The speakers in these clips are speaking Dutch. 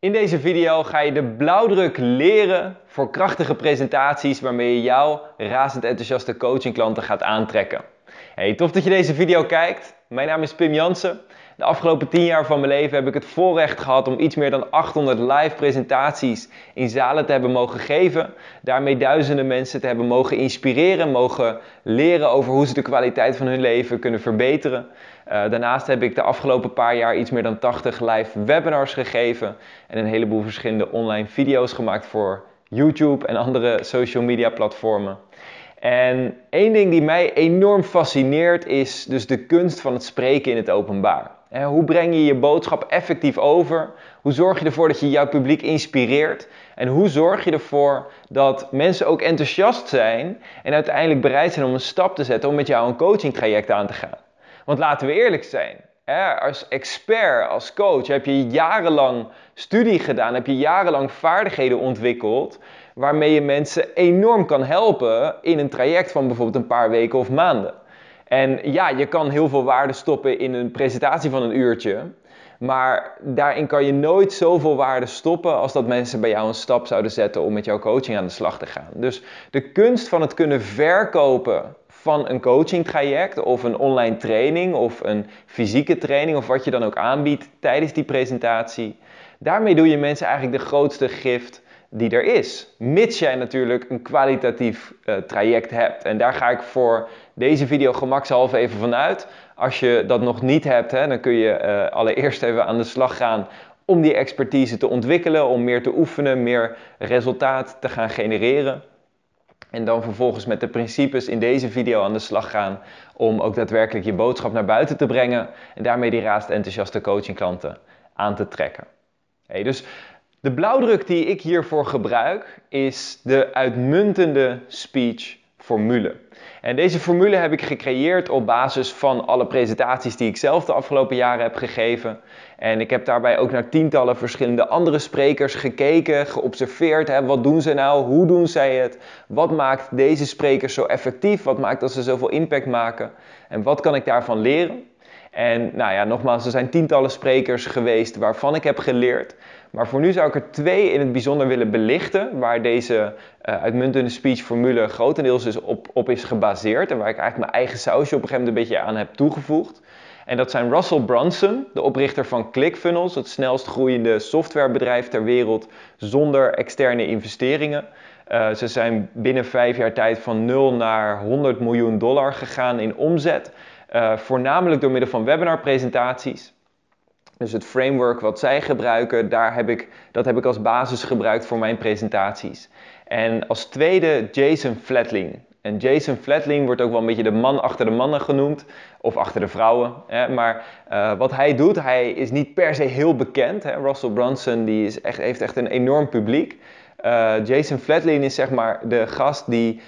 In deze video ga je de blauwdruk leren voor krachtige presentaties waarmee je jouw razend enthousiaste coachingklanten gaat aantrekken. Hey, tof dat je deze video kijkt. Mijn naam is Pim Jansen. De afgelopen 10 jaar van mijn leven heb ik het voorrecht gehad om iets meer dan 800 live presentaties in zalen te hebben mogen geven. Daarmee duizenden mensen te hebben mogen inspireren, mogen leren over hoe ze de kwaliteit van hun leven kunnen verbeteren. Uh, daarnaast heb ik de afgelopen paar jaar iets meer dan 80 live webinars gegeven en een heleboel verschillende online video's gemaakt voor YouTube en andere social media platformen. En één ding die mij enorm fascineert is dus de kunst van het spreken in het openbaar. Hoe breng je je boodschap effectief over? Hoe zorg je ervoor dat je jouw publiek inspireert? En hoe zorg je ervoor dat mensen ook enthousiast zijn en uiteindelijk bereid zijn om een stap te zetten om met jou een coaching traject aan te gaan? Want laten we eerlijk zijn, als expert, als coach heb je jarenlang studie gedaan, heb je jarenlang vaardigheden ontwikkeld waarmee je mensen enorm kan helpen in een traject van bijvoorbeeld een paar weken of maanden. En ja, je kan heel veel waarde stoppen in een presentatie van een uurtje. Maar daarin kan je nooit zoveel waarde stoppen als dat mensen bij jou een stap zouden zetten om met jouw coaching aan de slag te gaan. Dus de kunst van het kunnen verkopen van een coaching traject of een online training of een fysieke training of wat je dan ook aanbiedt tijdens die presentatie. Daarmee doe je mensen eigenlijk de grootste gift die er is. Mits jij natuurlijk een kwalitatief uh, traject hebt. En daar ga ik voor deze video gemakshalve even vanuit. Als je dat nog niet hebt, hè, dan kun je uh, allereerst even aan de slag gaan om die expertise te ontwikkelen, om meer te oefenen, meer resultaat te gaan genereren. En dan vervolgens met de principes in deze video aan de slag gaan om ook daadwerkelijk je boodschap naar buiten te brengen en daarmee die raast enthousiaste coachingklanten aan te trekken. Hey, dus de blauwdruk die ik hiervoor gebruik is de uitmuntende speech formule. En deze formule heb ik gecreëerd op basis van alle presentaties die ik zelf de afgelopen jaren heb gegeven. En ik heb daarbij ook naar tientallen verschillende andere sprekers gekeken, geobserveerd. Hè, wat doen ze nou? Hoe doen zij het? Wat maakt deze sprekers zo effectief? Wat maakt dat ze zoveel impact maken? En wat kan ik daarvan leren? En nou ja, nogmaals, er zijn tientallen sprekers geweest waarvan ik heb geleerd. Maar voor nu zou ik er twee in het bijzonder willen belichten, waar deze uh, uitmuntende speechformule grotendeels is op, op is gebaseerd en waar ik eigenlijk mijn eigen sausje op een gegeven moment een beetje aan heb toegevoegd. En dat zijn Russell Brunson, de oprichter van ClickFunnels, het snelst groeiende softwarebedrijf ter wereld zonder externe investeringen. Uh, ze zijn binnen vijf jaar tijd van 0 naar 100 miljoen dollar gegaan in omzet. Uh, voornamelijk door middel van webinarpresentaties. Dus het framework wat zij gebruiken, daar heb ik, dat heb ik als basis gebruikt voor mijn presentaties. En als tweede Jason Flatling. En Jason Flatling wordt ook wel een beetje de man achter de mannen genoemd. Of achter de vrouwen. Hè. Maar uh, wat hij doet, hij is niet per se heel bekend. Hè. Russell Brunson die is echt, heeft echt een enorm publiek. Uh, Jason Flatling is zeg maar de gast die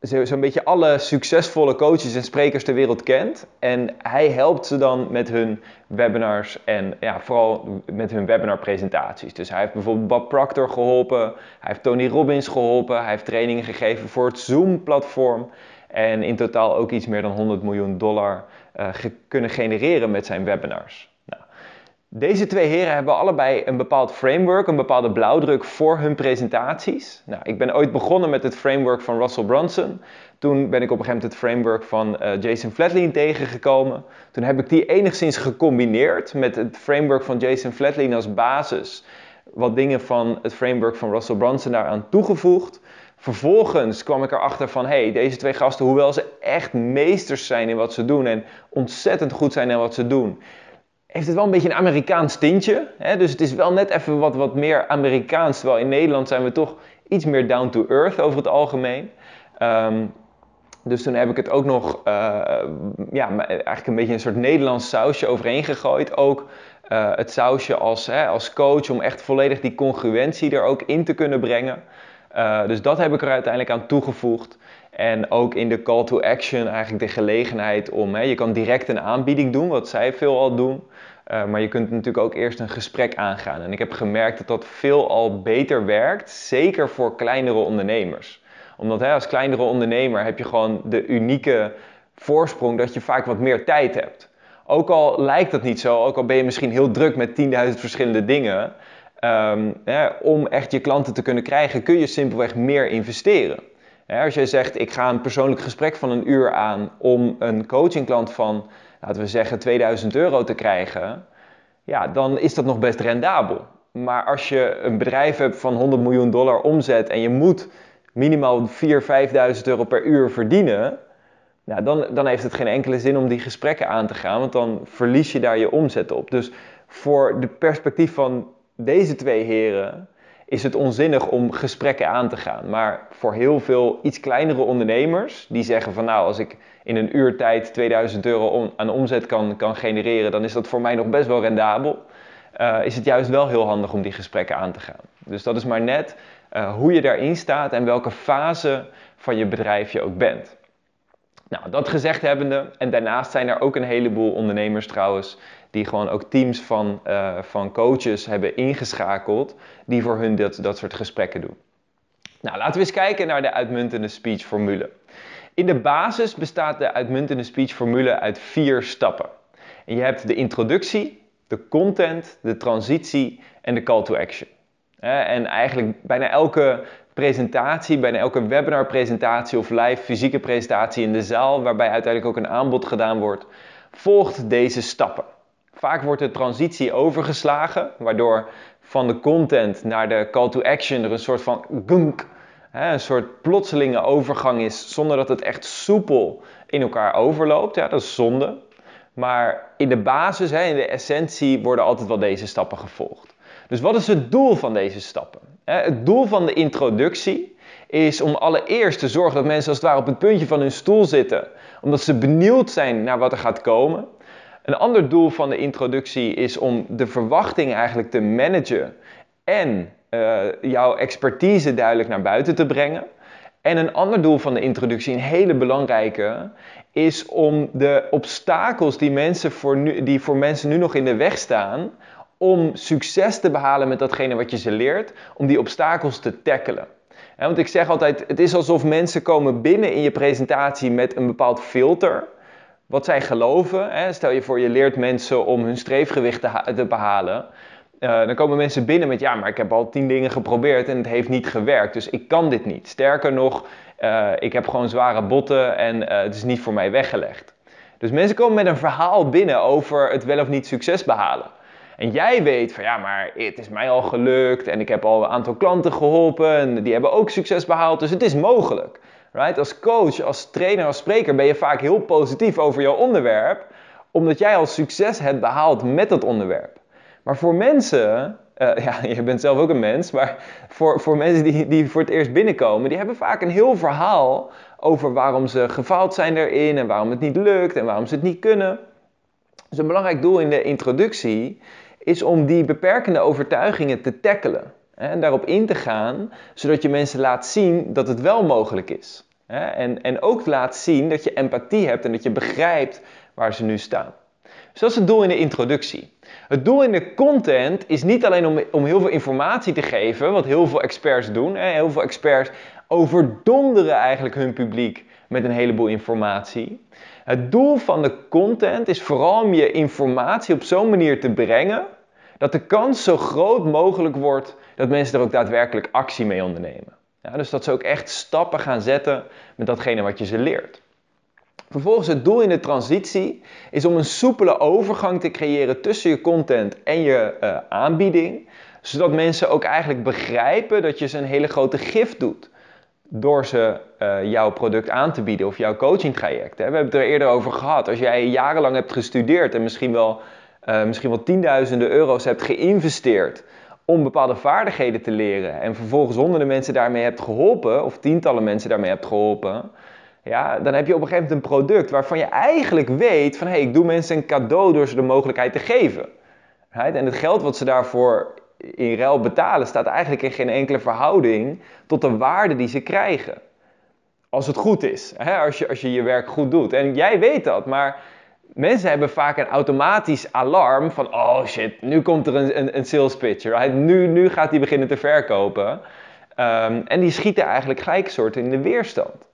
zo'n beetje alle succesvolle coaches en sprekers ter wereld kent. En hij helpt ze dan met hun webinars en ja, vooral met hun webinarpresentaties. Dus hij heeft bijvoorbeeld Bob Proctor geholpen, hij heeft Tony Robbins geholpen, hij heeft trainingen gegeven voor het Zoom-platform. En in totaal ook iets meer dan 100 miljoen dollar uh, kunnen genereren met zijn webinars. Deze twee heren hebben allebei een bepaald framework, een bepaalde blauwdruk voor hun presentaties. Nou, ik ben ooit begonnen met het framework van Russell Brunson. Toen ben ik op een gegeven moment het framework van uh, Jason Flatley tegengekomen. Toen heb ik die enigszins gecombineerd met het framework van Jason Flatley als basis. Wat dingen van het framework van Russell Brunson daaraan toegevoegd. Vervolgens kwam ik erachter van, hey, deze twee gasten, hoewel ze echt meesters zijn in wat ze doen en ontzettend goed zijn in wat ze doen, heeft het wel een beetje een Amerikaans tintje. Hè? Dus het is wel net even wat, wat meer Amerikaans. Terwijl in Nederland zijn we toch iets meer down to earth over het algemeen. Um, dus toen heb ik het ook nog, uh, ja, eigenlijk een beetje een soort Nederlands sausje overheen gegooid. Ook uh, het sausje als, hè, als coach om echt volledig die congruentie er ook in te kunnen brengen. Uh, dus dat heb ik er uiteindelijk aan toegevoegd. En ook in de call to action eigenlijk de gelegenheid om, hè, je kan direct een aanbieding doen, wat zij veel al doen. Uh, maar je kunt natuurlijk ook eerst een gesprek aangaan. En ik heb gemerkt dat dat veel al beter werkt, zeker voor kleinere ondernemers. Omdat hè, als kleinere ondernemer heb je gewoon de unieke voorsprong dat je vaak wat meer tijd hebt. Ook al lijkt dat niet zo, ook al ben je misschien heel druk met 10.000 verschillende dingen, ehm, om echt je klanten te kunnen krijgen, kun je simpelweg meer investeren. Als jij zegt, ik ga een persoonlijk gesprek van een uur aan om een coachingklant van, laten we zeggen, 2000 euro te krijgen, ja, dan is dat nog best rendabel. Maar als je een bedrijf hebt van 100 miljoen dollar omzet en je moet minimaal 4.000, 5.000 euro per uur verdienen, nou, dan, dan heeft het geen enkele zin om die gesprekken aan te gaan, want dan verlies je daar je omzet op. Dus voor de perspectief van deze twee heren is het onzinnig om gesprekken aan te gaan. Maar voor heel veel iets kleinere ondernemers die zeggen van nou, als ik in een uur tijd 2000 euro aan omzet kan, kan genereren, dan is dat voor mij nog best wel rendabel. Uh, is het juist wel heel handig om die gesprekken aan te gaan. Dus dat is maar net uh, hoe je daarin staat en welke fase van je bedrijf je ook bent. Nou, dat gezegd hebbende, en daarnaast zijn er ook een heleboel ondernemers trouwens, die gewoon ook teams van, uh, van coaches hebben ingeschakeld, die voor hun dat, dat soort gesprekken doen. Nou, laten we eens kijken naar de uitmuntende speech formule. In de basis bestaat de uitmuntende speech formule uit vier stappen. En je hebt de introductie, de content, de transitie en de call to action. En eigenlijk bijna elke presentatie, bijna elke webinar presentatie of live fysieke presentatie in de zaal, waarbij uiteindelijk ook een aanbod gedaan wordt, volgt deze stappen. Vaak wordt de transitie overgeslagen, waardoor van de content naar de call to action er een soort van gunk, een soort plotselinge overgang is, zonder dat het echt soepel in elkaar overloopt. Ja, dat is zonde. Maar in de basis, in de essentie, worden altijd wel deze stappen gevolgd. Dus wat is het doel van deze stappen? Het doel van de introductie is om allereerst te zorgen dat mensen als het ware op het puntje van hun stoel zitten, omdat ze benieuwd zijn naar wat er gaat komen. Een ander doel van de introductie is om de verwachting eigenlijk te managen en uh, jouw expertise duidelijk naar buiten te brengen. En een ander doel van de introductie, een hele belangrijke, is om de obstakels die, mensen voor die voor mensen nu nog in de weg staan, om succes te behalen met datgene wat je ze leert, om die obstakels te tackelen. want ik zeg altijd, het is alsof mensen komen binnen in je presentatie met een bepaald filter, wat zij geloven. Hè. Stel je voor, je leert mensen om hun streefgewicht te, behalen. Uh, dan komen mensen binnen met, ja, maar ik heb al tien dingen geprobeerd en het heeft niet gewerkt, dus ik kan dit niet. Sterker nog, uh, ik heb gewoon zware botten en uh, het is niet voor mij weggelegd. Dus mensen komen met een verhaal binnen over het wel of niet succes behalen. En jij weet van ja, maar het is mij al gelukt en ik heb al een aantal klanten geholpen en die hebben ook succes behaald, dus het is mogelijk. Right? Als coach, als trainer, als spreker ben je vaak heel positief over jouw onderwerp, omdat jij al succes hebt behaald met dat onderwerp. Maar voor mensen, uh, ja, je bent zelf ook een mens, maar voor, voor mensen die, die voor het eerst binnenkomen, die hebben vaak een heel verhaal over waarom ze gefaald zijn erin en waarom het niet lukt en waarom ze het niet kunnen. Dus een belangrijk doel in de introductie is om die beperkende overtuigingen te tackelen. En daarop in te gaan, zodat je mensen laat zien dat het wel mogelijk is. En, en ook laat zien dat je empathie hebt en dat je begrijpt waar ze nu staan. Dus dat is het doel in de introductie. Het doel in de content is niet alleen om, om heel veel informatie te geven, wat heel veel experts doen. Heel veel experts overdonderen eigenlijk hun publiek met een heleboel informatie. Het doel van de content is vooral om je informatie op zo'n manier te brengen dat de kans zo groot mogelijk wordt dat mensen er ook daadwerkelijk actie mee ondernemen. Ja, dus dat ze ook echt stappen gaan zetten met datgene wat je ze leert. Vervolgens het doel in de transitie is om een soepele overgang te creëren tussen je content en je uh, aanbieding, zodat mensen ook eigenlijk begrijpen dat je ze een hele grote gift doet door ze uh, jouw product aan te bieden of jouw coaching traject. We hebben het er eerder over gehad. Als jij jarenlang hebt gestudeerd en misschien wel, uh, misschien wel tienduizenden euro's hebt geïnvesteerd om bepaalde vaardigheden te leren en vervolgens honderden mensen daarmee hebt geholpen of tientallen mensen daarmee hebt geholpen, ja, dan heb je op een gegeven moment een product waarvan je eigenlijk weet van hé, hey, ik doe mensen een cadeau door ze de mogelijkheid te geven. En het geld wat ze daarvoor in ruil betalen staat eigenlijk in geen enkele verhouding tot de waarde die ze krijgen. Als het goed is? Als, je, als je je werk goed doet. En jij weet dat, maar mensen hebben vaak een automatisch alarm van: oh shit, nu komt er een, een, een sales pitch. Nu, nu gaat hij beginnen te verkopen. Um, en die schieten eigenlijk gelijk soort in de weerstand.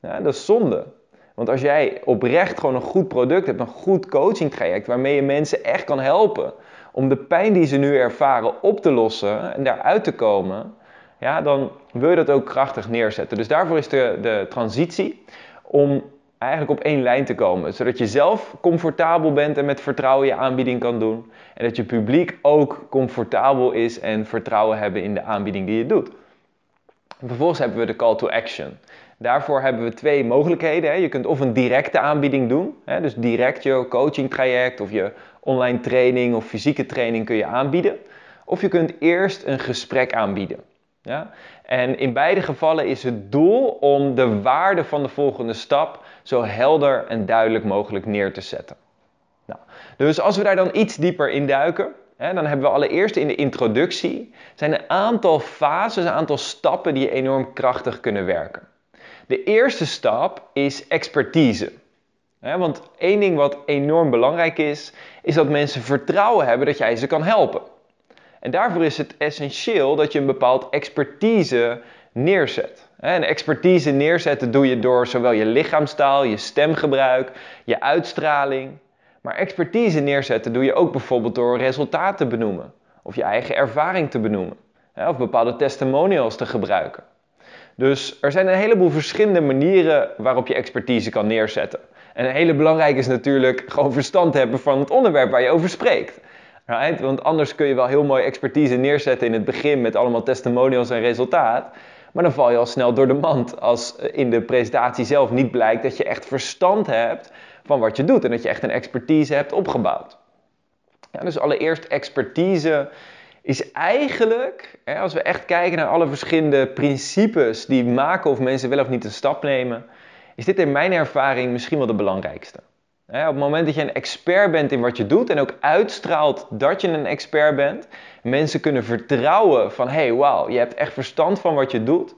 Ja, dat is zonde. Want als jij oprecht gewoon een goed product hebt, een goed coaching traject waarmee je mensen echt kan helpen om de pijn die ze nu ervaren op te lossen en daaruit te komen, ja, dan wil je dat ook krachtig neerzetten. Dus daarvoor is de, de transitie om eigenlijk op één lijn te komen. Zodat je zelf comfortabel bent en met vertrouwen je aanbieding kan doen. En dat je publiek ook comfortabel is en vertrouwen hebben in de aanbieding die je doet. vervolgens hebben we de call to action. Daarvoor hebben we twee mogelijkheden. Je kunt of een directe aanbieding doen, dus direct je coaching traject of je online training of fysieke training kun je aanbieden. Of je kunt eerst een gesprek aanbieden. Ja? En in beide gevallen is het doel om de waarde van de volgende stap zo helder en duidelijk mogelijk neer te zetten. Nou, dus als we daar dan iets dieper in duiken, hè, dan hebben we allereerst in de introductie zijn een aantal fases, een aantal stappen die enorm krachtig kunnen werken. De eerste stap is expertise. want één ding wat enorm belangrijk is, is dat mensen vertrouwen hebben dat jij ze kan helpen. En daarvoor is het essentieel dat je een bepaald expertise neerzet. En expertise neerzetten doe je door zowel je lichaamstaal, je stemgebruik, je uitstraling. Maar expertise neerzetten doe je ook bijvoorbeeld door resultaten te benoemen. Of je eigen ervaring te benoemen. Of bepaalde testimonials te gebruiken. Dus er zijn een heleboel verschillende manieren waarop je expertise kan neerzetten. En een hele belangrijke is natuurlijk gewoon verstand hebben van het onderwerp waar je over spreekt. Want anders kun je wel heel mooi expertise neerzetten in het begin met allemaal testimonials en resultaat. Maar dan val je al snel door de mand als in de presentatie zelf niet blijkt dat je echt verstand hebt van wat je doet en dat je echt een expertise hebt opgebouwd. Ja, dus allereerst expertise is eigenlijk, hè, als we echt kijken naar alle verschillende principes die maken of mensen wel of niet een stap nemen, is dit in mijn ervaring misschien wel de belangrijkste. Op het moment dat je een expert bent in wat je doet en ook uitstraalt dat je een expert bent, mensen kunnen vertrouwen van hey, wauw, je hebt echt verstand van wat je doet,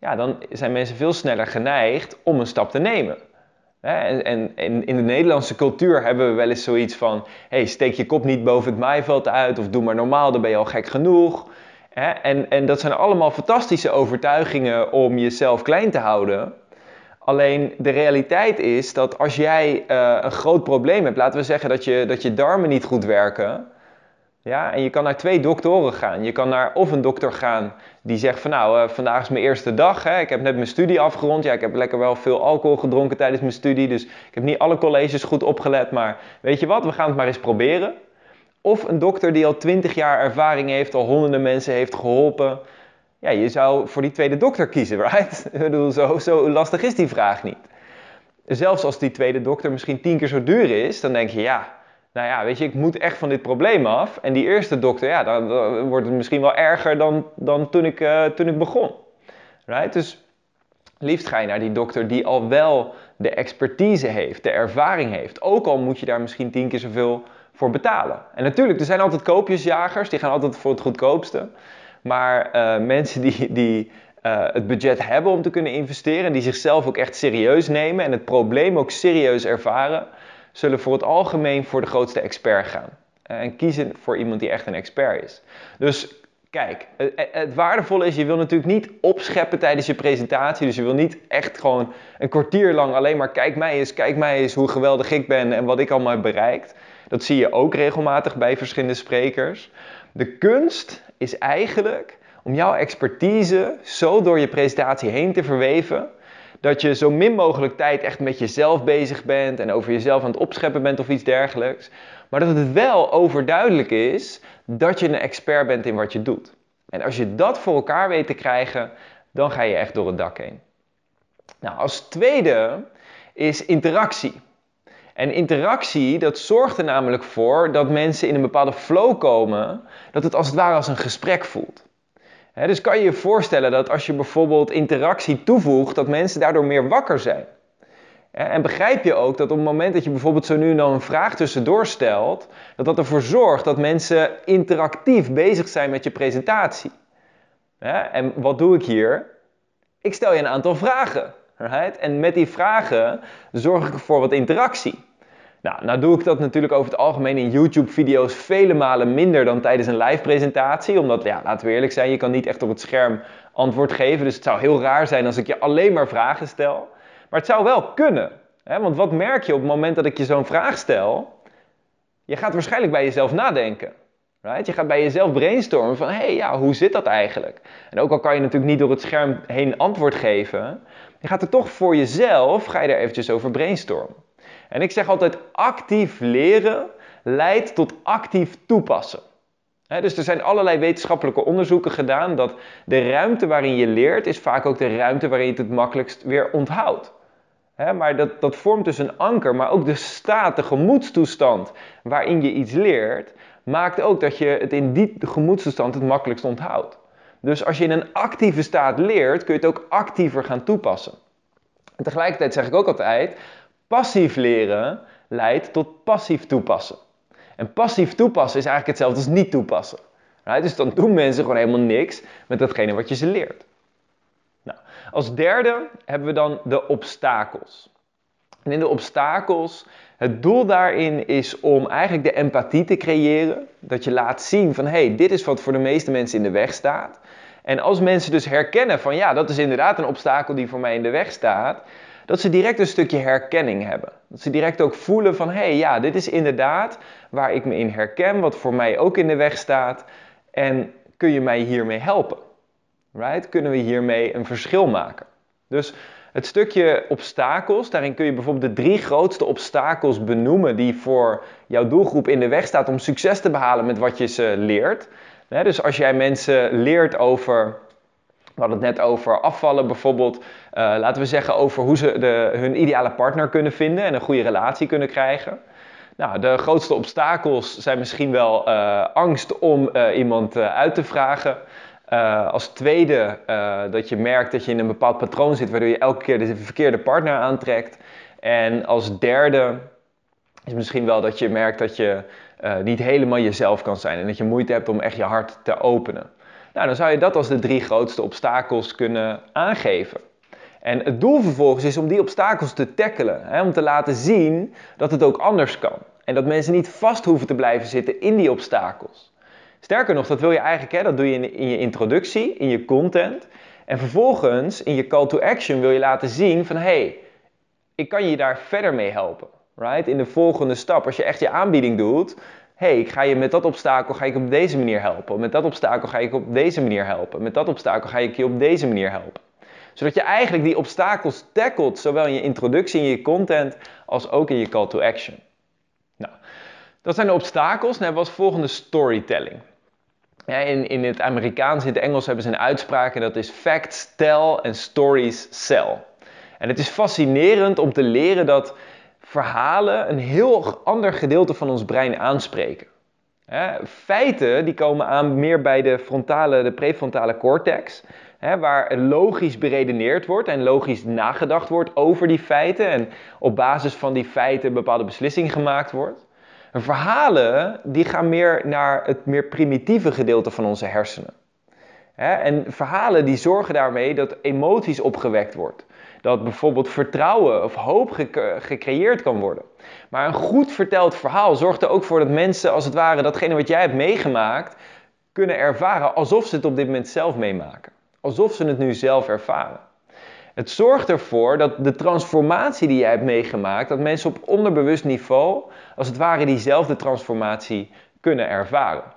ja, dan zijn mensen veel sneller geneigd om een stap te nemen. En, en, en, in de Nederlandse cultuur hebben we wel eens zoiets van: hey, steek je kop niet boven het maaiveld uit of doe maar normaal, dan ben je al gek genoeg. En, en dat zijn allemaal fantastische overtuigingen om jezelf klein te houden. Alleen de realiteit is dat als jij uh, een groot probleem hebt, laten we zeggen dat je, dat je darmen niet goed werken, ja, en je kan naar twee doktoren gaan. Je kan naar of een dokter gaan die zegt van nou, uh, vandaag is mijn eerste dag. Hè. Ik heb net mijn studie afgerond. Ja, ik heb lekker wel veel alcohol gedronken tijdens mijn studie. Dus ik heb niet alle colleges goed opgelet. Maar weet je wat, we gaan het maar eens proberen. Of een dokter die al twintig jaar ervaring heeft, al honderden mensen heeft geholpen. Ja, je zou voor die tweede dokter kiezen, right? Ik bedoel, zo, zo lastig is die vraag niet. Zelfs als die tweede dokter misschien tien keer zo duur is, dan denk je ja, nou ja, weet je, ik moet echt van dit probleem af. En die eerste dokter, ja, dan, wordt het misschien wel erger dan, dan toen, ik, uh, toen ik begon. Right? Dus liefst ga je naar die dokter die al wel de expertise heeft, de ervaring heeft. Ook al moet je daar misschien tien keer zoveel voor betalen. En natuurlijk, er zijn altijd koopjesjagers, die gaan altijd voor het goedkoopste. Maar uh, mensen die, die uh, het budget hebben om te kunnen investeren, die zichzelf ook echt serieus nemen en het probleem ook serieus ervaren, zullen voor het algemeen voor de grootste expert gaan. Eh, en kiezen voor iemand die echt een expert is. Dus kijk, het, het, waardevolle is, je wil natuurlijk niet opscheppen tijdens je presentatie. Dus je wil niet echt gewoon een kwartier lang alleen maar kijk mij eens, kijk mij eens hoe geweldig ik ben en wat ik allemaal heb bereikt. Dat zie je ook regelmatig bij verschillende sprekers. De kunst is eigenlijk om jouw expertise zo door je presentatie heen te verweven dat je zo min mogelijk tijd echt met jezelf bezig bent en over jezelf aan het opscheppen bent of iets dergelijks. Maar dat het wel overduidelijk is dat je een expert bent in wat je doet. En als je dat voor elkaar weet te krijgen, dan ga je echt door het dak heen. Nou, als tweede is interactie. En interactie, dat zorgt er namelijk voor dat mensen in een bepaalde flow komen, dat het als het ware als een gesprek voelt dus kan je je voorstellen dat als je bijvoorbeeld interactie toevoegt, dat mensen daardoor meer wakker zijn. En begrijp je ook dat op het moment dat je bijvoorbeeld zo nu en dan een vraag tussendoor stelt, dat dat ervoor zorgt dat mensen interactief bezig zijn met je presentatie. En wat doe ik hier? Ik stel je een aantal vragen. En met die vragen zorg ik voor wat interactie. Nou, doe ik dat natuurlijk over het algemeen in YouTube-video's vele malen minder dan tijdens een live-presentatie. Omdat, ja, laten we eerlijk zijn, je kan niet echt op het scherm antwoord geven. Dus het zou heel raar zijn als ik je alleen maar vragen stel. Maar het zou wel kunnen. Hè? Want wat merk je op het moment dat ik je zo'n vraag stel? Je gaat waarschijnlijk bij jezelf nadenken. Right? Je gaat bij jezelf brainstormen van, hé, hey, ja, hoe zit dat eigenlijk? En ook al kan je natuurlijk niet door het scherm heen antwoord geven, je gaat er toch voor jezelf, ga je er eventjes over brainstormen. En ik zeg altijd, actief leren leidt tot actief toepassen. dus er zijn allerlei wetenschappelijke onderzoeken gedaan dat de ruimte waarin je leert is vaak ook de ruimte waarin je het het makkelijkst weer onthoudt. maar dat, dat vormt dus een anker, maar ook de staat, de gemoedstoestand waarin je iets leert, maakt ook dat je het in die gemoedstoestand het makkelijkst onthoudt. Dus als je in een actieve staat leert, kun je het ook actiever gaan toepassen. En tegelijkertijd zeg ik ook altijd, passief leren leidt tot passief toepassen. En passief toepassen is eigenlijk hetzelfde als niet toepassen. Dus dan doen mensen gewoon helemaal niks met datgene wat je ze leert. Nou, als derde hebben we dan de obstakels. En in de obstakels, het doel daarin is om eigenlijk de empathie te creëren. Dat je laat zien van, hé, hey, dit is wat voor de meeste mensen in de weg staat. En als mensen dus herkennen van, ja, dat is inderdaad een obstakel die voor mij in de weg staat, dat ze direct een stukje herkenning hebben. Dat ze direct ook voelen van, hé, hey, ja, dit is inderdaad waar ik me in herken, wat voor mij ook in de weg staat. En kun je mij hiermee helpen? Right? Kunnen we hiermee een verschil maken? Dus het stukje obstakels, daarin kun je bijvoorbeeld de drie grootste obstakels benoemen die voor jouw doelgroep in de weg staat om succes te behalen met wat je ze leert. Dus als jij mensen leert over we hadden het net over afvallen bijvoorbeeld. Uh, laten we zeggen over hoe ze de, hun ideale partner kunnen vinden en een goede relatie kunnen krijgen. Nou, de grootste obstakels zijn misschien wel uh, angst om uh, iemand uit te vragen. als tweede dat je merkt dat je in een bepaald patroon zit waardoor je elke keer de verkeerde partner aantrekt. En als derde is misschien wel dat je merkt dat je niet helemaal jezelf kan zijn en dat je moeite hebt om echt je hart te openen. Nou, dan zou je dat als de drie grootste obstakels kunnen aangeven. En het doel vervolgens is om die obstakels te tackelen. Hè, om te laten zien dat het ook anders kan. En dat mensen niet vast hoeven te blijven zitten in die obstakels. Sterker nog, dat wil je eigenlijk, hè, dat doe je in, je introductie, in je content. En vervolgens in je call to action wil je laten zien van hé, hey, ik kan je daar verder mee helpen. Right? In de volgende stap, als je echt je aanbieding doet, hey, ik ga je met dat obstakel ga ik op deze manier helpen. Met dat obstakel ga ik op deze manier helpen. Met dat obstakel ga ik je op deze manier helpen. Zodat je eigenlijk die obstakels tackelt, zowel in je introductie, in je content, als ook in je call to action. Nou, dat zijn de obstakels. Dan we als volgende storytelling. In, in het Amerikaans, in het Engels hebben ze een uitspraak en dat is facts tell en stories sell. En het is fascinerend om te leren dat verhalen een heel ander gedeelte van ons brein aanspreken. feiten die komen aan meer bij de frontale, de prefrontale cortex, waar logisch beredeneerd wordt en logisch nagedacht wordt over die feiten en op basis van die feiten een bepaalde beslissing gemaakt wordt. En verhalen die gaan meer naar het meer primitieve gedeelte van onze hersenen. En verhalen die zorgen daarmee dat emoties opgewekt wordt dat bijvoorbeeld vertrouwen of hoop gecreëerd kan worden. Maar een goed verteld verhaal zorgt er ook voor dat mensen, als het ware, datgene wat jij hebt meegemaakt, kunnen ervaren alsof ze het op dit moment zelf meemaken. Alsof ze het nu zelf ervaren. Het zorgt ervoor dat de transformatie die jij hebt meegemaakt, dat mensen op onderbewust niveau, als het ware, diezelfde transformatie kunnen ervaren.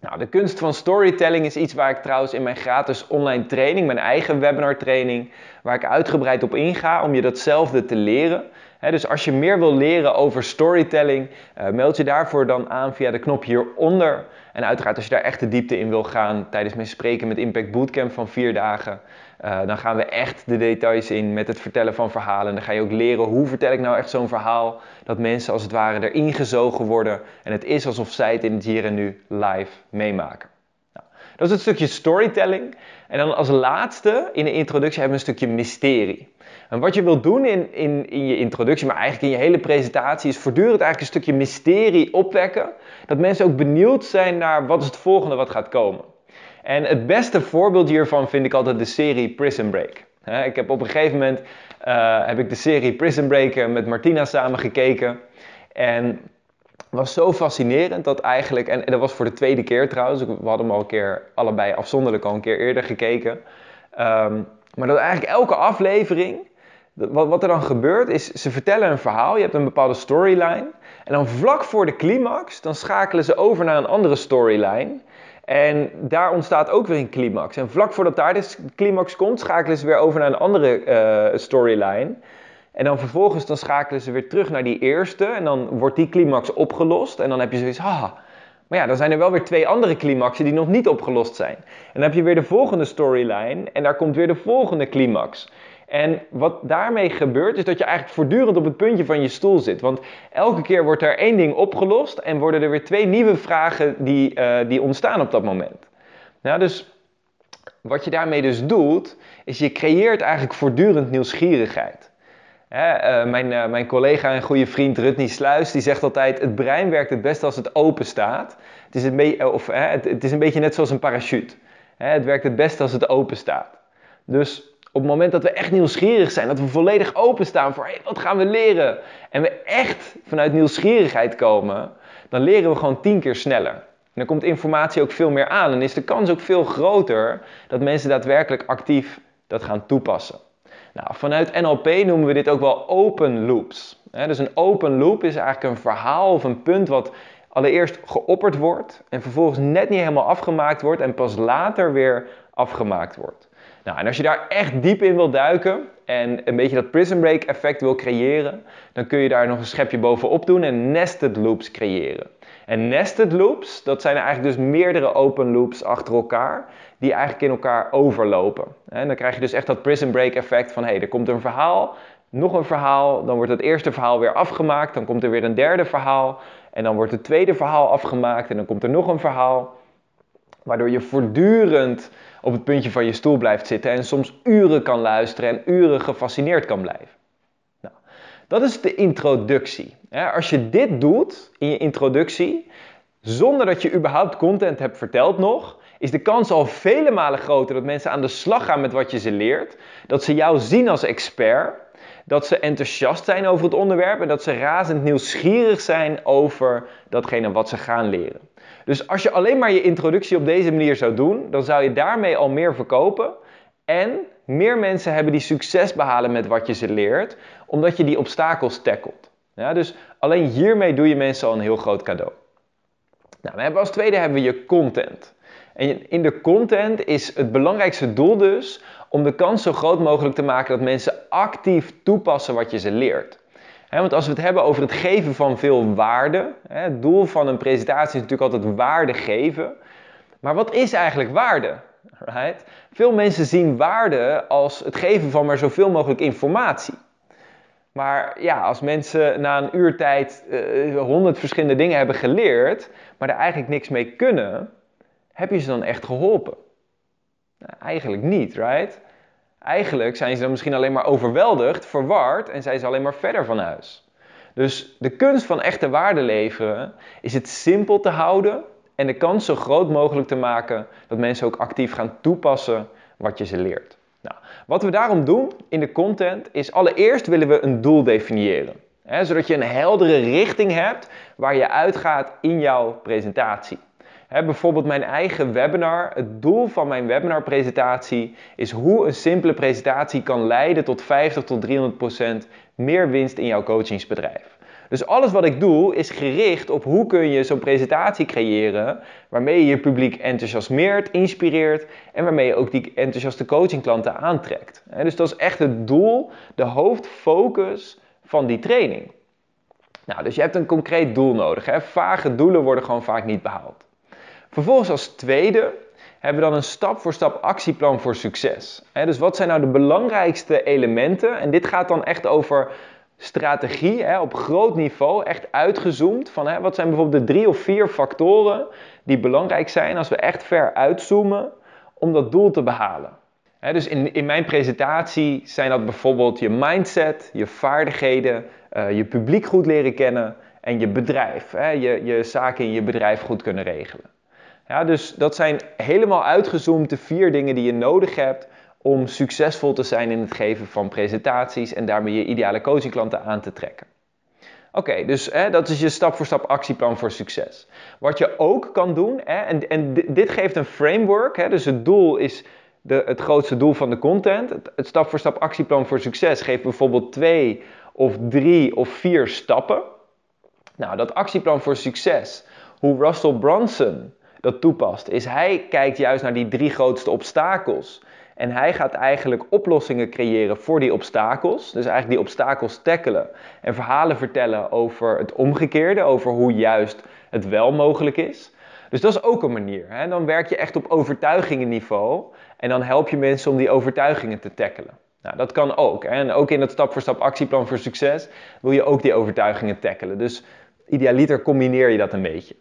Nou, de kunst van storytelling is iets waar ik trouwens in mijn gratis online training, mijn eigen webinar training, waar ik uitgebreid op inga om je datzelfde te leren. dus als je meer wil leren over storytelling, uh, meld je daarvoor dan aan via de knop hieronder. En uiteraard als je daar echt de diepte in wil gaan tijdens mijn Spreken met Impact Bootcamp van vier dagen, uh, dan gaan we echt de details in met het vertellen van verhalen. En dan ga je ook leren hoe vertel ik nou echt zo'n verhaal dat mensen als het ware erin gezogen worden. En het is alsof zij het in het hier en nu live meemaken. Nou, dat is het stukje storytelling. En dan als laatste in de introductie hebben we een stukje mysterie. En wat je wilt doen in, in, in je introductie, maar eigenlijk in je hele presentatie, is voortdurend eigenlijk een stukje mysterie opwekken. Dat mensen ook benieuwd zijn naar wat is het volgende wat gaat komen. En het beste voorbeeld hiervan vind ik altijd de serie Prison Break. Ik heb op een gegeven moment uh, heb ik de serie Prison Break eh, met Martina samen gekeken. En was zo fascinerend dat eigenlijk, en, dat was voor de tweede keer trouwens, we hadden hem al een keer allebei afzonderlijk al een keer eerder gekeken. Um, maar dat eigenlijk elke aflevering wat, wat er dan gebeurt is, ze vertellen een verhaal, je hebt een bepaalde storyline. En dan vlak voor de climax, dan schakelen ze over naar een andere storyline. En daar ontstaat ook weer een climax. En vlak voordat daar de climax komt, schakelen ze weer over naar een andere uh, storyline. En dan vervolgens dan schakelen ze weer terug naar die eerste. En dan wordt die climax opgelost. En dan heb je zoiets, haha. Maar ja, dan zijn er wel weer twee andere climaxen die nog niet opgelost zijn. En dan heb je weer de volgende storyline. En daar komt weer de volgende climax. En wat daarmee gebeurt, is dat je eigenlijk voortdurend op het puntje van je stoel zit. Want elke keer wordt er één ding opgelost en worden er weer twee nieuwe vragen die, uh, die ontstaan op dat moment. Nou, dus wat je daarmee dus doet, is je creëert eigenlijk voortdurend nieuwsgierigheid. Hè, uh, mijn, uh, mijn collega en goede vriend Rutney Sluis, die zegt altijd, het brein werkt het best als het open staat. Het is een, of, het, het is een beetje net zoals een parachute. het werkt het best als het open staat. Dus op het moment dat we echt nieuwsgierig zijn, dat we volledig openstaan voor wat gaan we leren, en we echt vanuit nieuwsgierigheid komen, dan leren we gewoon tien keer sneller. Dan komt informatie ook veel meer aan en is de kans ook veel groter dat mensen daadwerkelijk actief dat gaan toepassen. Nou, vanuit NLP noemen we dit ook wel open loops. dus een open loop is eigenlijk een verhaal of een punt wat allereerst geopperd wordt en vervolgens net niet helemaal afgemaakt wordt en pas later weer afgemaakt wordt. Nou, en als je daar echt diep in wil duiken en een beetje dat prison break effect wil creëren, dan kun je daar nog een schepje bovenop doen en nested loops creëren. En nested loops, dat zijn eigenlijk dus meerdere open loops achter elkaar, die eigenlijk in elkaar overlopen. En dan krijg je dus echt dat prison break effect van, hé, hey, er komt een verhaal, nog een verhaal, dan wordt het eerste verhaal weer afgemaakt, dan komt er weer een derde verhaal, en dan wordt het tweede verhaal afgemaakt, en dan komt er nog een verhaal, waardoor je voortdurend op het puntje van je stoel blijft zitten en soms uren kan luisteren en uren gefascineerd kan blijven. Nou, dat is de introductie. Als je dit doet in je introductie, zonder dat je überhaupt content hebt verteld nog, is de kans al vele malen groter dat mensen aan de slag gaan met wat je ze leert, dat ze jou zien als expert, dat ze enthousiast zijn over het onderwerp en dat ze razend nieuwsgierig zijn over datgene wat ze gaan leren. Dus als je alleen maar je introductie op deze manier zou doen, dan zou je daarmee al meer verkopen. En meer mensen hebben die succes behalen met wat je ze leert, omdat je die obstakels tackelt. Ja, dus alleen hiermee doe je mensen al een heel groot cadeau. Nou, we hebben als tweede hebben we je content. En in de content is het belangrijkste doel dus om de kans zo groot mogelijk te maken dat mensen actief toepassen wat je ze leert want als we het hebben over het geven van veel waarde, het doel van een presentatie is natuurlijk altijd waarde geven. Maar wat is eigenlijk waarde? Right? Veel mensen zien waarde als het geven van maar zoveel mogelijk informatie. Maar ja, als mensen na een uur tijd eh, honderd verschillende dingen hebben geleerd, maar er eigenlijk niks mee kunnen, heb je ze dan echt geholpen? Nou, eigenlijk niet, right? Eigenlijk zijn ze dan misschien alleen maar overweldigd, verward en zijn ze alleen maar verder van huis. Dus de kunst van echte waarde leveren is het simpel te houden en de kans zo groot mogelijk te maken dat mensen ook actief gaan toepassen wat je ze leert. Nou, wat we daarom doen in de content is allereerst willen we een doel definiëren. Hè, zodat je een heldere richting hebt waar je uitgaat in jouw presentatie bijvoorbeeld mijn eigen webinar. Het doel van mijn webinarpresentatie is hoe een simpele presentatie kan leiden tot 50 tot 300 procent meer winst in jouw coachingsbedrijf. Dus alles wat ik doe is gericht op hoe kun je zo'n presentatie creëren waarmee je je publiek enthousiasmeert, inspireert en waarmee je ook die enthousiaste coachingklanten aantrekt. Dus dat is echt het doel, de hoofdfocus van die training. Nou, dus je hebt een concreet doel nodig. Hè? Vage doelen worden gewoon vaak niet behaald. Vervolgens als tweede hebben we dan een stap voor stap actieplan voor succes. dus wat zijn nou de belangrijkste elementen? En dit gaat dan echt over strategie op groot niveau, echt uitgezoomd. Van wat zijn bijvoorbeeld de drie of vier factoren die belangrijk zijn als we echt ver uitzoomen om dat doel te behalen. dus in, in mijn presentatie zijn dat bijvoorbeeld je mindset, je vaardigheden, uh, je publiek goed leren kennen en je bedrijf. je, je zaken in je bedrijf goed kunnen regelen. Ja, dus dat zijn helemaal uitgezoomd de vier dingen die je nodig hebt om succesvol te zijn in het geven van presentaties en daarmee je ideale coachingklanten aan te trekken. Oké, dus hè, dat is je stap voor stap actieplan voor succes. Wat je ook kan doen, hè, en, en dit geeft een framework, hè, dus het doel is de, het grootste doel van de content. Het, het stap voor stap actieplan voor succes geeft bijvoorbeeld twee of drie of vier stappen. Nou, dat actieplan voor succes, hoe Russell Brunson dat toepast, is hij kijkt juist naar die drie grootste obstakels. En hij gaat eigenlijk oplossingen creëren voor die obstakels. Dus eigenlijk die obstakels tackelen. En verhalen vertellen over het omgekeerde, over hoe juist het wel mogelijk is. Dus dat is ook een manier. Hè? Dan werk je echt op overtuigingenniveau. En dan help je mensen om die overtuigingen te tackelen. Nou, dat kan ook. Hè? En ook in het stap-voor-stap actieplan voor succes wil je ook die overtuigingen tackelen. Dus idealiter combineer je dat een beetje.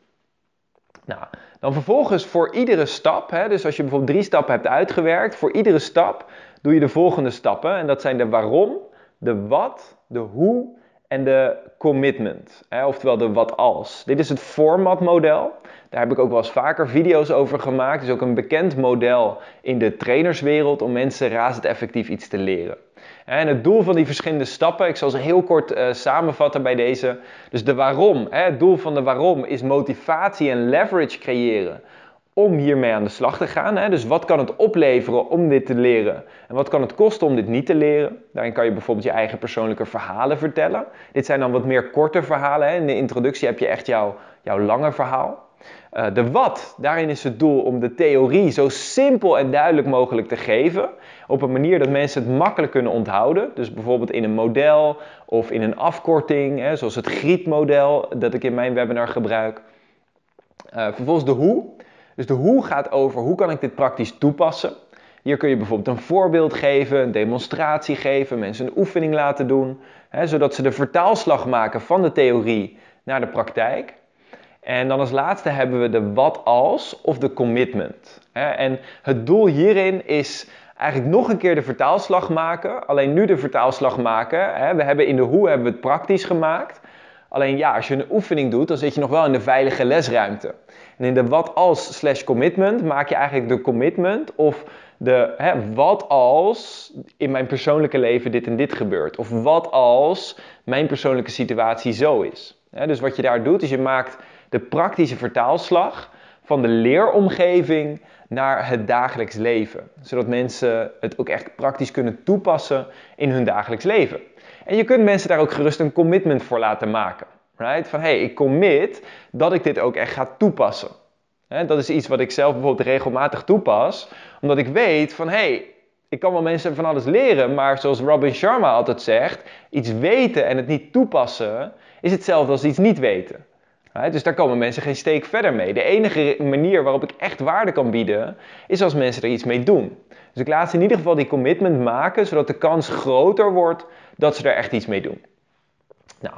Nou, dan vervolgens voor iedere stap, hè, dus als je bijvoorbeeld drie stappen hebt uitgewerkt, voor iedere stap doe je de volgende stappen. En dat zijn de waarom, de wat, de hoe en de commitment. Hè, oftewel de wat als. Dit is het formatmodel. Daar heb ik ook wel eens vaker video's over gemaakt. Het is ook een bekend model in de trainerswereld om mensen razend effectief iets te leren. En het doel van die verschillende stappen, ik zal ze heel kort uh, samenvatten bij deze. Dus de waarom, hè, het doel van de waarom is motivatie en leverage creëren om hiermee aan de slag te gaan. Hè. Dus wat kan het opleveren om dit te leren? En wat kan het kosten om dit niet te leren? Daarin kan je bijvoorbeeld je eigen persoonlijke verhalen vertellen. Dit zijn dan wat meer korte verhalen. Hè. In de introductie heb je echt jouw, jouw lange verhaal. Uh, de wat, daarin is het doel om de theorie zo simpel en duidelijk mogelijk te geven. Op een manier dat mensen het makkelijk kunnen onthouden. Dus bijvoorbeeld in een model of in een afkorting, hè, zoals het GRIET-model dat ik in mijn webinar gebruik. Uh, vervolgens de hoe. Dus de hoe gaat over hoe kan ik dit praktisch toepassen. Hier kun je bijvoorbeeld een voorbeeld geven, een demonstratie geven, mensen een oefening laten doen, hè, zodat ze de vertaalslag maken van de theorie naar de praktijk. En dan als laatste hebben we de wat als of de commitment. En het doel hierin is eigenlijk nog een keer de vertaalslag maken. Alleen nu de vertaalslag maken. We hebben in de hoe hebben we het praktisch gemaakt. Alleen ja, als je een oefening doet, dan zit je nog wel in de veilige lesruimte. En in de wat als slash commitment maak je eigenlijk de commitment of de hè, wat als in mijn persoonlijke leven dit en dit gebeurt. Of wat als mijn persoonlijke situatie zo is. dus wat je daar doet, is je maakt de praktische vertaalslag van de leeromgeving naar het dagelijks leven. Zodat mensen het ook echt praktisch kunnen toepassen in hun dagelijks leven. En je kunt mensen daar ook gerust een commitment voor laten maken. Right? Van hé, hey, ik commit dat ik dit ook echt ga toepassen. dat is iets wat ik zelf bijvoorbeeld regelmatig toepas, omdat ik weet van hé, hey, ik kan wel mensen van alles leren, maar zoals Robin Sharma altijd zegt, iets weten en het niet toepassen is hetzelfde als iets niet weten. Dus daar komen mensen geen steek verder mee. De enige manier waarop ik echt waarde kan bieden, is als mensen er iets mee doen. Dus ik laat ze in ieder geval die commitment maken, zodat de kans groter wordt dat ze er echt iets mee doen. Nou,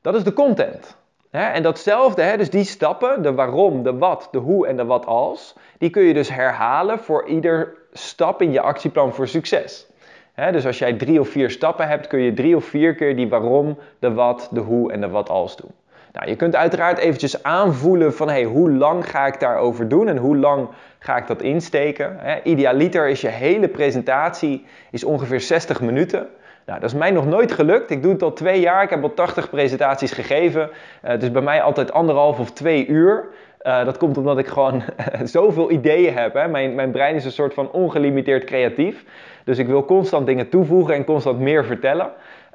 dat is de content. En datzelfde, dus die stappen, de waarom, de wat, de hoe en de wat als, die kun je dus herhalen voor ieder stap in je actieplan voor succes. dus als jij drie of vier stappen hebt, kun je drie of vier keer die waarom, de wat, de hoe en de wat als doen. Nou, je kunt uiteraard eventjes aanvoelen van hey, hoe lang ga ik daarover doen en hoe lang ga ik dat insteken. Hè? Idealiter is je hele presentatie is ongeveer 60 minuten. Nou, dat is mij nog nooit gelukt. Ik doe het al twee jaar. Ik heb al 80 presentaties gegeven. Uh, is bij mij altijd anderhalf of twee uur. Uh, dat komt omdat ik gewoon zoveel ideeën heb. Hè? Mijn, mijn brein is een soort van ongelimiteerd creatief. Dus ik wil constant dingen toevoegen en constant meer vertellen.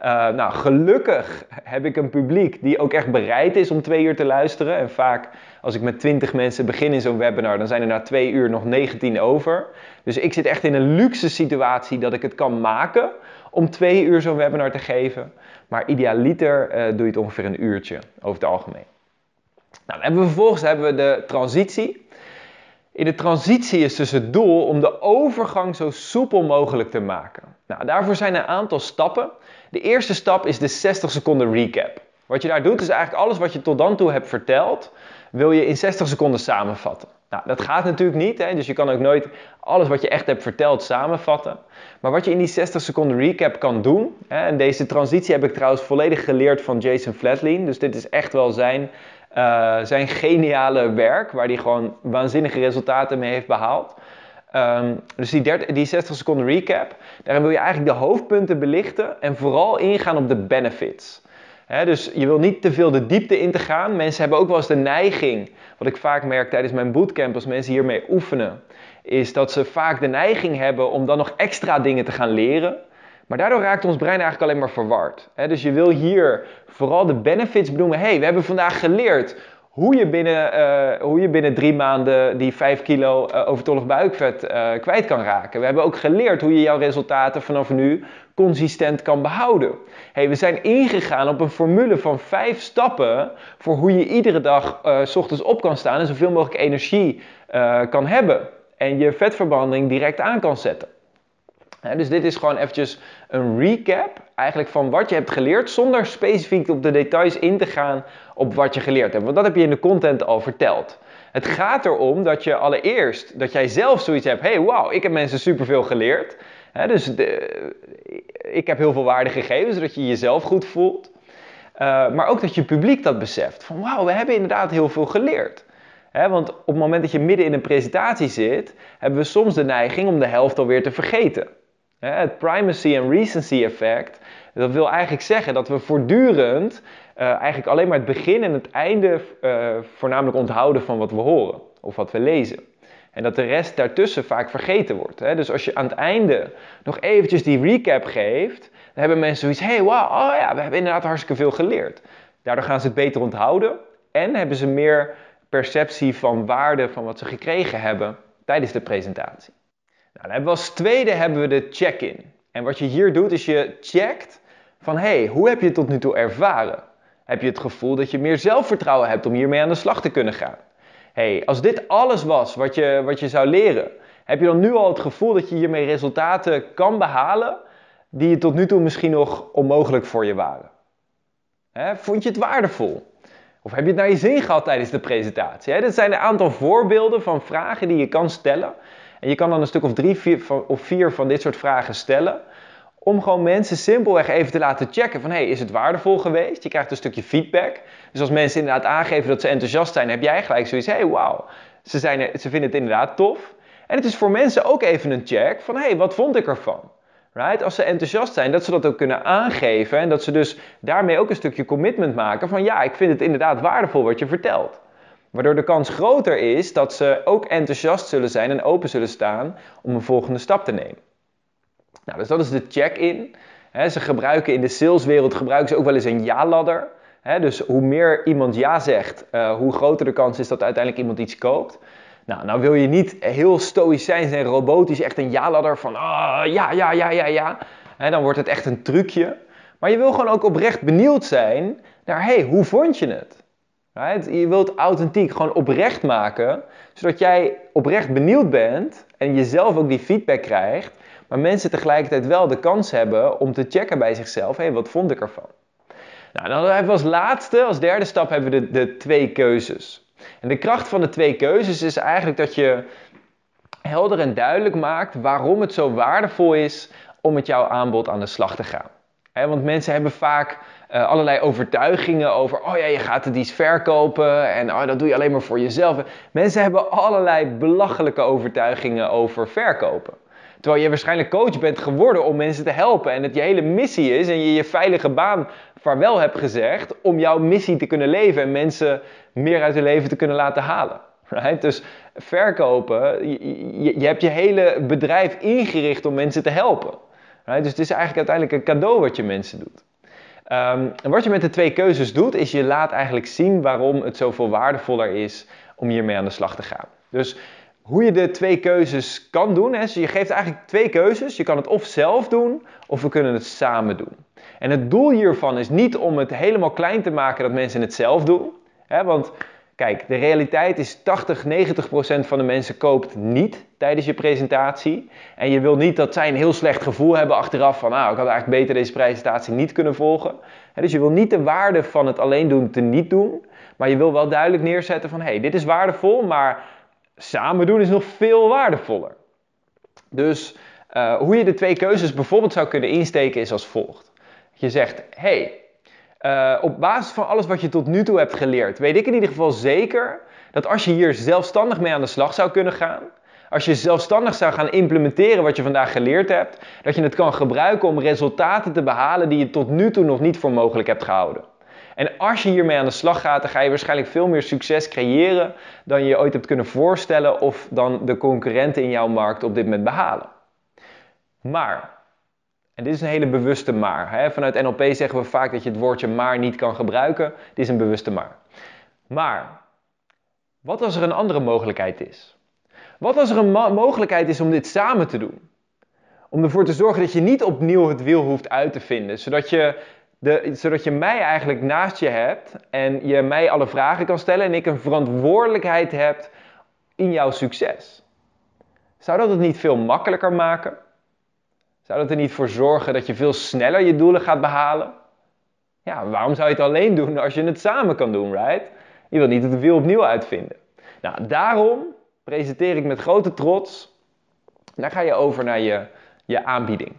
Uh, nou, gelukkig heb ik een publiek die ook echt bereid is om twee uur te luisteren. En vaak, als ik met twintig mensen begin in zo'n webinar, dan zijn er na twee uur nog 19 over. Dus ik zit echt in een luxe situatie dat ik het kan maken om twee uur zo'n webinar te geven. Maar idealiter uh, doe je het ongeveer een uurtje over het algemeen. Nou, dan hebben we vervolgens hebben we de transitie. In de transitie is dus het doel om de overgang zo soepel mogelijk te maken. Nou, daarvoor zijn er een aantal stappen. De eerste stap is de 60 seconden recap. Wat je daar doet is eigenlijk alles wat je tot dan toe hebt verteld, wil je in 60 seconden samenvatten. Nou, dat gaat natuurlijk niet, hè? dus je kan ook nooit alles wat je echt hebt verteld samenvatten. Maar wat je in die 60 seconden recap kan doen, hè, en deze transitie heb ik trouwens volledig geleerd van Jason Flatley, dus dit is echt wel zijn, uh, zijn geniale werk, waar hij gewoon waanzinnige resultaten mee heeft behaald. Um, dus die, die 60 seconden recap, daarin wil je eigenlijk de hoofdpunten belichten en vooral ingaan op de benefits. dus je wil niet te veel de diepte in te gaan. Mensen hebben ook wel eens de neiging, wat ik vaak merk tijdens mijn bootcamp als mensen hiermee oefenen, is dat ze vaak de neiging hebben om dan nog extra dingen te gaan leren. Maar daardoor raakt ons brein eigenlijk alleen maar verward. Dus je wil hier vooral de benefits benoemen. hey, we hebben vandaag geleerd hoe je binnen, uh, hoe je binnen drie maanden die 5 kilo uh, overtollig buikvet uh, kwijt kan raken. We hebben ook geleerd hoe je jouw resultaten vanaf nu consistent kan behouden. Hey, we zijn ingegaan op een formule van vijf stappen voor hoe je iedere dag s ochtends op kan staan en zoveel mogelijk energie kan hebben. En je vetverbranding direct aan kan zetten dus dit is gewoon eventjes een recap eigenlijk van wat je hebt geleerd, zonder specifiek op de details in te gaan op wat je geleerd hebt. Want dat heb je in de content al verteld. Het gaat erom dat je allereerst, dat jij zelf zoiets hebt, hey wow, ik heb mensen superveel geleerd. dus de, ik heb heel veel waarde gegeven, zodat je jezelf goed voelt. Uh, maar ook dat je publiek dat beseft. Van wauw, we hebben inderdaad heel veel geleerd. want op het moment dat je midden in een presentatie zit, hebben we soms de neiging om de helft alweer te vergeten. Het primacy en recency effect, dat wil eigenlijk zeggen dat we voortdurend uh, eigenlijk alleen maar het begin en het einde uh, voornamelijk onthouden van wat we horen of wat we lezen. En dat de rest daartussen vaak vergeten wordt. Hè? Dus als je aan het einde nog eventjes die recap geeft, dan hebben mensen zoiets, hey, wow, oh ja, we hebben inderdaad hartstikke veel geleerd. Daardoor gaan ze het beter onthouden en hebben ze meer perceptie van waarde van wat ze gekregen hebben tijdens de presentatie. Nou, hebben we als tweede hebben we de check-in. En wat je hier doet is je checkt van hey, hoe heb je het tot nu toe ervaren? Heb je het gevoel dat je meer zelfvertrouwen hebt om hiermee aan de slag te kunnen gaan? hey, als dit alles was wat je, wat je zou leren, heb je dan nu al het gevoel dat je hiermee resultaten kan behalen die tot nu toe misschien nog onmogelijk voor je waren? vond je het waardevol? Of heb je het naar je zin gehad tijdens de presentatie? Dit zijn een aantal voorbeelden van vragen die je kan stellen en je kan dan een stuk of drie vier, of vier van dit soort vragen stellen. Om gewoon mensen simpelweg even te laten checken van hey, is het waardevol geweest? Je krijgt een stukje feedback. Dus als mensen inderdaad aangeven dat ze enthousiast zijn, heb jij gelijk zoiets. Hey, wauw, ze, ze vinden het inderdaad tof. En het is voor mensen ook even een check van hey, wat vond ik ervan? Right? Als ze enthousiast zijn, dat ze dat ook kunnen aangeven. En dat ze dus daarmee ook een stukje commitment maken van ja, ik vind het inderdaad waardevol wat je vertelt. Waardoor de kans groter is dat ze ook enthousiast zullen zijn en open zullen staan om een volgende stap te nemen. Nou, dus dat is de check-in. ze gebruiken in de saleswereld gebruiken ze ook wel eens een ja-ladder. dus hoe meer iemand ja zegt, uh, hoe groter de kans is dat uiteindelijk iemand iets koopt. Nou, nou wil je niet heel stoïcijns en robotisch echt een ja-ladder van ah, ja, ja, ja, ja, ja. dan wordt het echt een trucje. Maar je wil gewoon ook oprecht benieuwd zijn naar, hey, hoe vond je het? Je wilt authentiek gewoon oprecht maken, zodat jij oprecht benieuwd bent en jezelf ook die feedback krijgt, maar mensen tegelijkertijd wel de kans hebben om te checken bij zichzelf, hé, hey, wat vond ik ervan? Nou, dan hebben we als laatste, als derde stap, hebben we de, de twee keuzes. En de kracht van de twee keuzes is eigenlijk dat je helder en duidelijk maakt waarom het zo waardevol is om met jouw aanbod aan de slag te gaan. want mensen hebben vaak uh, allerlei overtuigingen over, oh ja, je gaat het iets verkopen en oh, dat doe je alleen maar voor jezelf. Mensen hebben allerlei belachelijke overtuigingen over verkopen. Terwijl je waarschijnlijk coach bent geworden om mensen te helpen en het je hele missie is en je je veilige baan vaarwel hebt gezegd om jouw missie te kunnen leven en mensen meer uit hun leven te kunnen laten halen. Dus verkopen, je, je, hebt je hele bedrijf ingericht om mensen te helpen. Dus het is eigenlijk uiteindelijk een cadeau wat je mensen doet. Ehm, en wat je met de twee keuzes doet, is je laat eigenlijk zien waarom het zoveel waardevoller is om hiermee aan de slag te gaan. Dus hoe je de twee keuzes kan doen, hè, dus je geeft eigenlijk twee keuzes. Je kan het of zelf doen, of we kunnen het samen doen. En het doel hiervan is niet om het helemaal klein te maken dat mensen het zelf doen. Hè, want Kijk, de realiteit is 80, 90 procent van de mensen koopt niet tijdens je presentatie. En je wil niet dat zij een heel slecht gevoel hebben achteraf van, nou, ik had eigenlijk beter deze presentatie niet kunnen volgen. dus je wil niet de waarde van het alleen doen te niet doen. Maar je wil wel duidelijk neerzetten van, hey, dit is waardevol, maar samen doen is nog veel waardevoller. Dus uh, hoe je de twee keuzes bijvoorbeeld zou kunnen insteken is als volgt. Je zegt, hey, uh, op basis van alles wat je tot nu toe hebt geleerd, weet ik in ieder geval zeker dat als je hier zelfstandig mee aan de slag zou kunnen gaan, als je zelfstandig zou gaan implementeren wat je vandaag geleerd hebt, dat je het kan gebruiken om resultaten te behalen die je tot nu toe nog niet voor mogelijk hebt gehouden. En als je hiermee aan de slag gaat, dan ga je waarschijnlijk veel meer succes creëren dan je je ooit hebt kunnen voorstellen of dan de concurrenten in jouw markt op dit moment behalen. Maar, en dit is een hele bewuste maar. Hè? Vanuit NLP zeggen we vaak dat je het woordje maar niet kan gebruiken. Dit is een bewuste maar. Maar, wat als er een andere mogelijkheid is? Wat als er een mogelijkheid is om dit samen te doen? Om ervoor te zorgen dat je niet opnieuw het wiel hoeft uit te vinden. Zodat je, de, zodat je mij eigenlijk naast je hebt en je mij alle vragen kan stellen en ik een verantwoordelijkheid heb in jouw succes. Zou dat het niet veel makkelijker maken? Zou dat er niet voor zorgen dat je veel sneller je doelen gaat behalen? Ja, waarom zou je het alleen doen als je het samen kan doen, right? Je wilt niet het wiel opnieuw uitvinden. Nou, daarom presenteer ik met grote trots. Dan ga je over naar je, je aanbieding.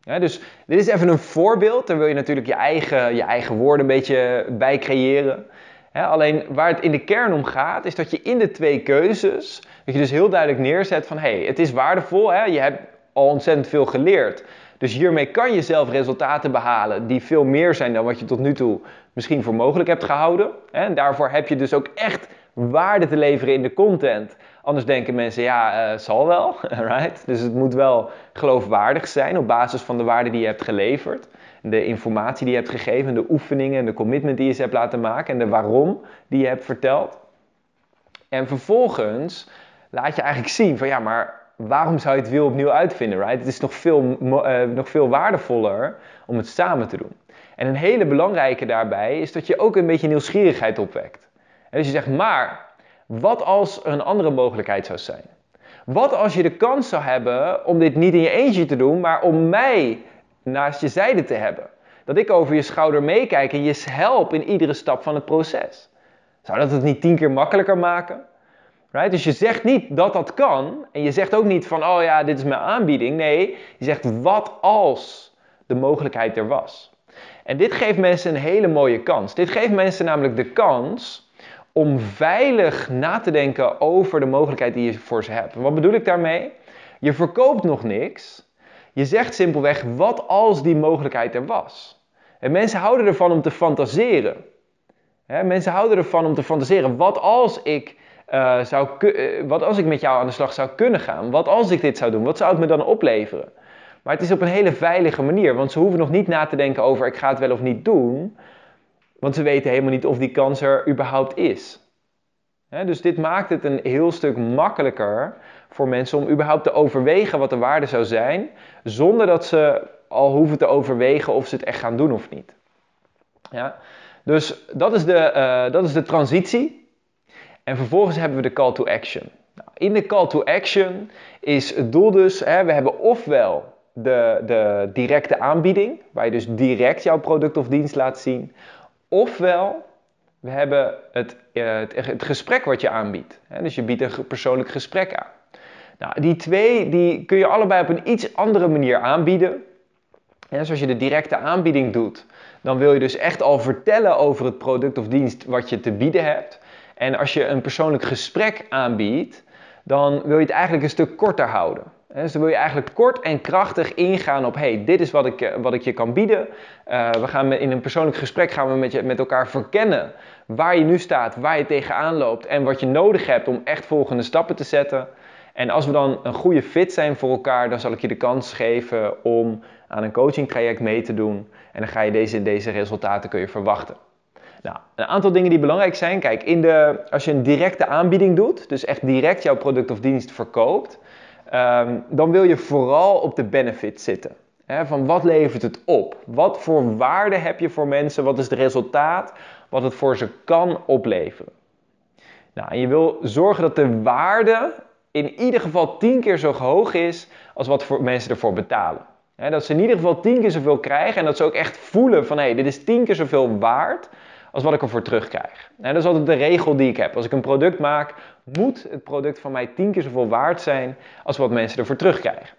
Dus dit is even een voorbeeld. Daar wil je natuurlijk je eigen, je eigen woorden een beetje bij creëren. alleen waar het in de kern om gaat, is dat je in de twee keuzes, dat je dus heel duidelijk neerzet van hé, hey, het is waardevol, hè? je hebt al ontzettend veel geleerd. Dus hiermee kan je zelf resultaten behalen die veel meer zijn dan wat je tot nu toe misschien voor mogelijk hebt gehouden. En daarvoor heb je dus ook echt waarde te leveren in de content. Anders denken mensen, ja, uh, zal wel, right? Dus het moet wel geloofwaardig zijn op basis van de waarde die je hebt geleverd. De informatie die je hebt gegeven, de oefeningen en de commitment die je ze hebt laten maken en de waarom die je hebt verteld. En vervolgens laat je eigenlijk zien van ja, maar waarom zou je het wiel opnieuw uitvinden, right? Het is nog veel, uh, nog veel waardevoller om het samen te doen. En een hele belangrijke daarbij is dat je ook een beetje nieuwsgierigheid opwekt. En dus je zegt, maar wat als er een andere mogelijkheid zou zijn? Wat als je de kans zou hebben om dit niet in je eentje te doen, maar om mij naast je zijde te hebben? Dat ik over je schouder meekijk en je help in iedere stap van het proces. Zou dat het niet tien keer makkelijker maken? Right? Dus je zegt niet dat dat kan. En je zegt ook niet van, oh ja, dit is mijn aanbieding. Nee, je zegt wat als de mogelijkheid er was. En dit geeft mensen een hele mooie kans. Dit geeft mensen namelijk de kans om veilig na te denken over de mogelijkheid die je voor ze hebt. Wat bedoel ik daarmee? Je verkoopt nog niks. Je zegt simpelweg, wat als die mogelijkheid er was? En mensen houden ervan om te fantaseren. mensen houden ervan om te fantaseren. Wat als ik uh, zou, uh, wat als ik met jou aan de slag zou kunnen gaan? Wat als ik dit zou doen? Wat zou het me dan opleveren? Maar het is op een hele veilige manier, want ze hoeven nog niet na te denken over ik ga het wel of niet doen, want ze weten helemaal niet of die kans er überhaupt is. dus dit maakt het een heel stuk makkelijker voor mensen om überhaupt te overwegen wat de waarde zou zijn, zonder dat ze al hoeven te overwegen of ze het echt gaan doen of niet. Ja? Dus dat is, de, uh, dat is de transitie. En vervolgens hebben we de call to action. Nou, in de call to action is het doel dus, hè, we hebben ofwel de, de directe aanbieding, waar je dus direct jouw product of dienst laat zien, ofwel we hebben het, uh, het, gesprek wat je aanbiedt. Dus je biedt een persoonlijk gesprek aan. Nou, die twee die kun je allebei op een iets andere manier aanbieden. En dus als je de directe aanbieding doet, dan wil je dus echt al vertellen over het product of dienst wat je te bieden hebt. En als je een persoonlijk gesprek aanbiedt, dan wil je het eigenlijk een stuk korter houden. Dus dan wil je eigenlijk kort en krachtig ingaan op, hey, dit is wat ik, eh, wat ik je kan bieden. Uh, we gaan in een persoonlijk gesprek gaan we met, je, met elkaar verkennen waar je nu staat, waar je tegenaan loopt en wat je nodig hebt om echt volgende stappen te zetten. En als we dan een goede fit zijn voor elkaar, dan zal ik je de kans geven om aan een coaching traject mee te doen. En dan ga je deze, deze resultaten kun je verwachten. Nou, een aantal dingen die belangrijk zijn. Kijk, in de, als je een directe aanbieding doet, dus echt direct jouw product of dienst verkoopt, ehm, dan wil je vooral op de benefit zitten. van wat levert het op? Wat voor waarde heb je voor mensen? Wat is het resultaat? Wat het voor ze kan opleveren? Nou, en je wil zorgen dat de waarde in ieder geval tien keer zo hoog is als wat voor mensen ervoor betalen. dat ze in ieder geval tien keer zoveel krijgen en dat ze ook echt voelen van hé, hey, dit is tien keer zoveel waard als wat ik ervoor terugkrijg. En dat is altijd de regel die ik heb. Als ik een product maak, moet het product van mij tien keer zoveel waard zijn als wat mensen ervoor terugkrijgen.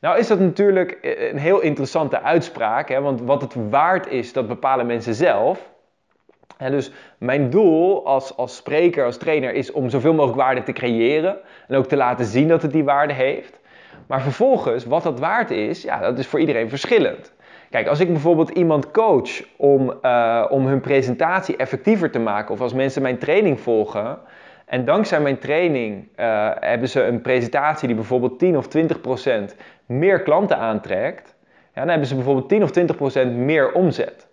Nou is dat natuurlijk een heel interessante uitspraak, hè, want wat het waard is, dat bepalen mensen zelf. En dus mijn doel als, als spreker, als trainer, is om zoveel mogelijk waarde te creëren en ook te laten zien dat het die waarde heeft. Maar vervolgens, wat dat waard is, ja, dat is voor iedereen verschillend. Kijk, als ik bijvoorbeeld iemand coach om, uh, om hun presentatie effectiever te maken, of als mensen mijn training volgen, en dankzij mijn training uh, hebben ze een presentatie die bijvoorbeeld 10 of 20 procent meer klanten aantrekt, ja, dan hebben ze bijvoorbeeld 10 of 20 procent meer omzet.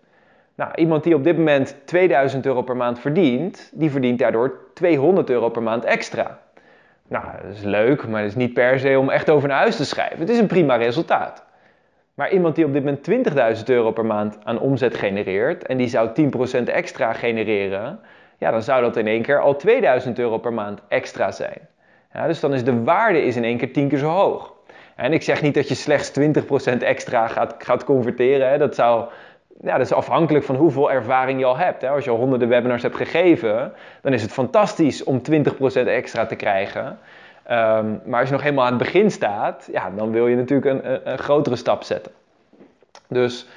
Nou, iemand die op dit moment 2000 euro per maand verdient, die verdient daardoor 200 euro per maand extra. Nou, dat is leuk, maar dat is niet per se om echt over naar huis te schrijven. Het is een prima resultaat. Maar iemand die op dit moment 20.000 euro per maand aan omzet genereert en die zou 10% extra genereren, ja, dan zou dat in één keer al 2000 euro per maand extra zijn. Dus dan is de waarde is in één keer 10 keer zo hoog. En ik zeg niet dat je slechts 20% extra gaat, gaat converteren. Hè. Dat, zou, ja, dat is afhankelijk van hoeveel ervaring je al hebt. Hè. Als je al honderden webinars hebt gegeven, dan is het fantastisch om 20% extra te krijgen. Um, maar als je nog helemaal aan het begin staat, ja, dan wil je natuurlijk een, een, grotere stap zetten. Dus,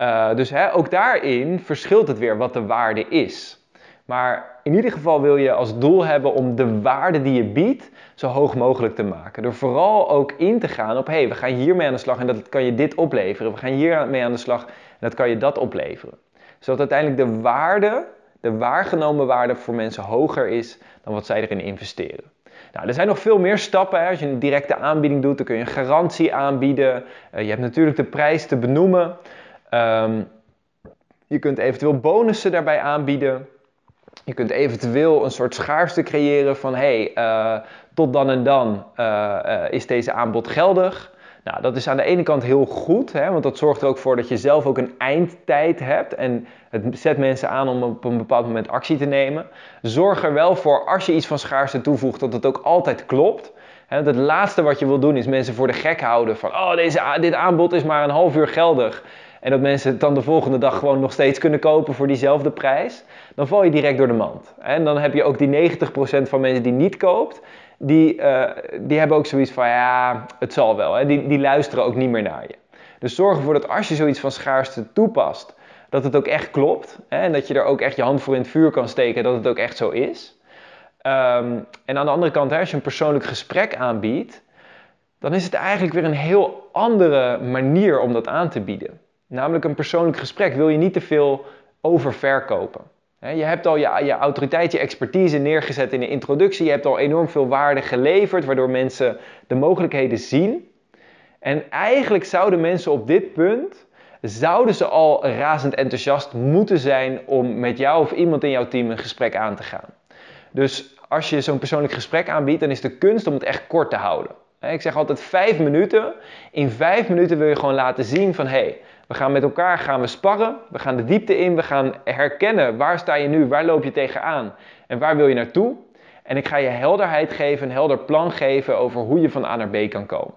uh, dus hè, ook daarin verschilt het weer wat de waarde is. Maar in ieder geval wil je als doel hebben om de waarde die je biedt zo hoog mogelijk te maken. Door vooral ook in te gaan op, hey, we gaan hiermee aan de slag en dat kan je dit opleveren. We gaan hiermee aan de slag en dat kan je dat opleveren. Zodat uiteindelijk de waarde, de waargenomen waarde voor mensen hoger is dan wat zij erin investeren. Nou, er zijn nog veel meer stappen. Hè. Als je een directe aanbieding doet, dan kun je een garantie aanbieden. Uh, je hebt natuurlijk de prijs te benoemen. Um, je kunt eventueel bonussen daarbij aanbieden. Je kunt eventueel een soort schaarste creëren van hey, uh, tot dan en dan uh, is deze aanbod geldig. Nou, dat is aan de ene kant heel goed, hè, want dat zorgt er ook voor dat je zelf ook een eindtijd hebt en het zet mensen aan om op een bepaald moment actie te nemen. Zorg er wel voor, als je iets van schaarste toevoegt, dat het ook altijd klopt. het laatste wat je wil doen is mensen voor de gek houden van, oh, deze, dit aanbod is maar een half uur geldig. En dat mensen het dan de volgende dag gewoon nog steeds kunnen kopen voor diezelfde prijs. Dan val je direct door de mand. En dan heb je ook die 90% van mensen die niet koopt die, uh, die hebben ook zoiets van, ja, het zal wel. Hè? Die, die luisteren ook niet meer naar je. Dus zorg ervoor dat als je zoiets van schaarste toepast, dat het ook echt klopt. Hè? En dat je er ook echt je hand voor in het vuur kan steken, dat het ook echt zo is. Um, en aan de andere kant, als je een persoonlijk gesprek aanbiedt, dan is het eigenlijk weer een heel andere manier om dat aan te bieden. Namelijk een persoonlijk gesprek wil je niet te veel oververkopen. Je hebt al je, autoriteit, je expertise neergezet in de introductie. Je hebt al enorm veel waarde geleverd, waardoor mensen de mogelijkheden zien. En eigenlijk zouden mensen op dit punt, zouden ze al razend enthousiast moeten zijn om met jou of iemand in jouw team een gesprek aan te gaan. Dus als je zo'n persoonlijk gesprek aanbiedt, dan is de kunst om het echt kort te houden. Ik zeg altijd vijf minuten. In vijf minuten wil je gewoon laten zien van hé, hey, we gaan met elkaar gaan we sparren. We gaan de diepte in. We gaan herkennen waar sta je nu, waar loop je tegenaan en waar wil je naartoe. En ik ga je helderheid geven, een helder plan geven over hoe je van A naar B kan komen.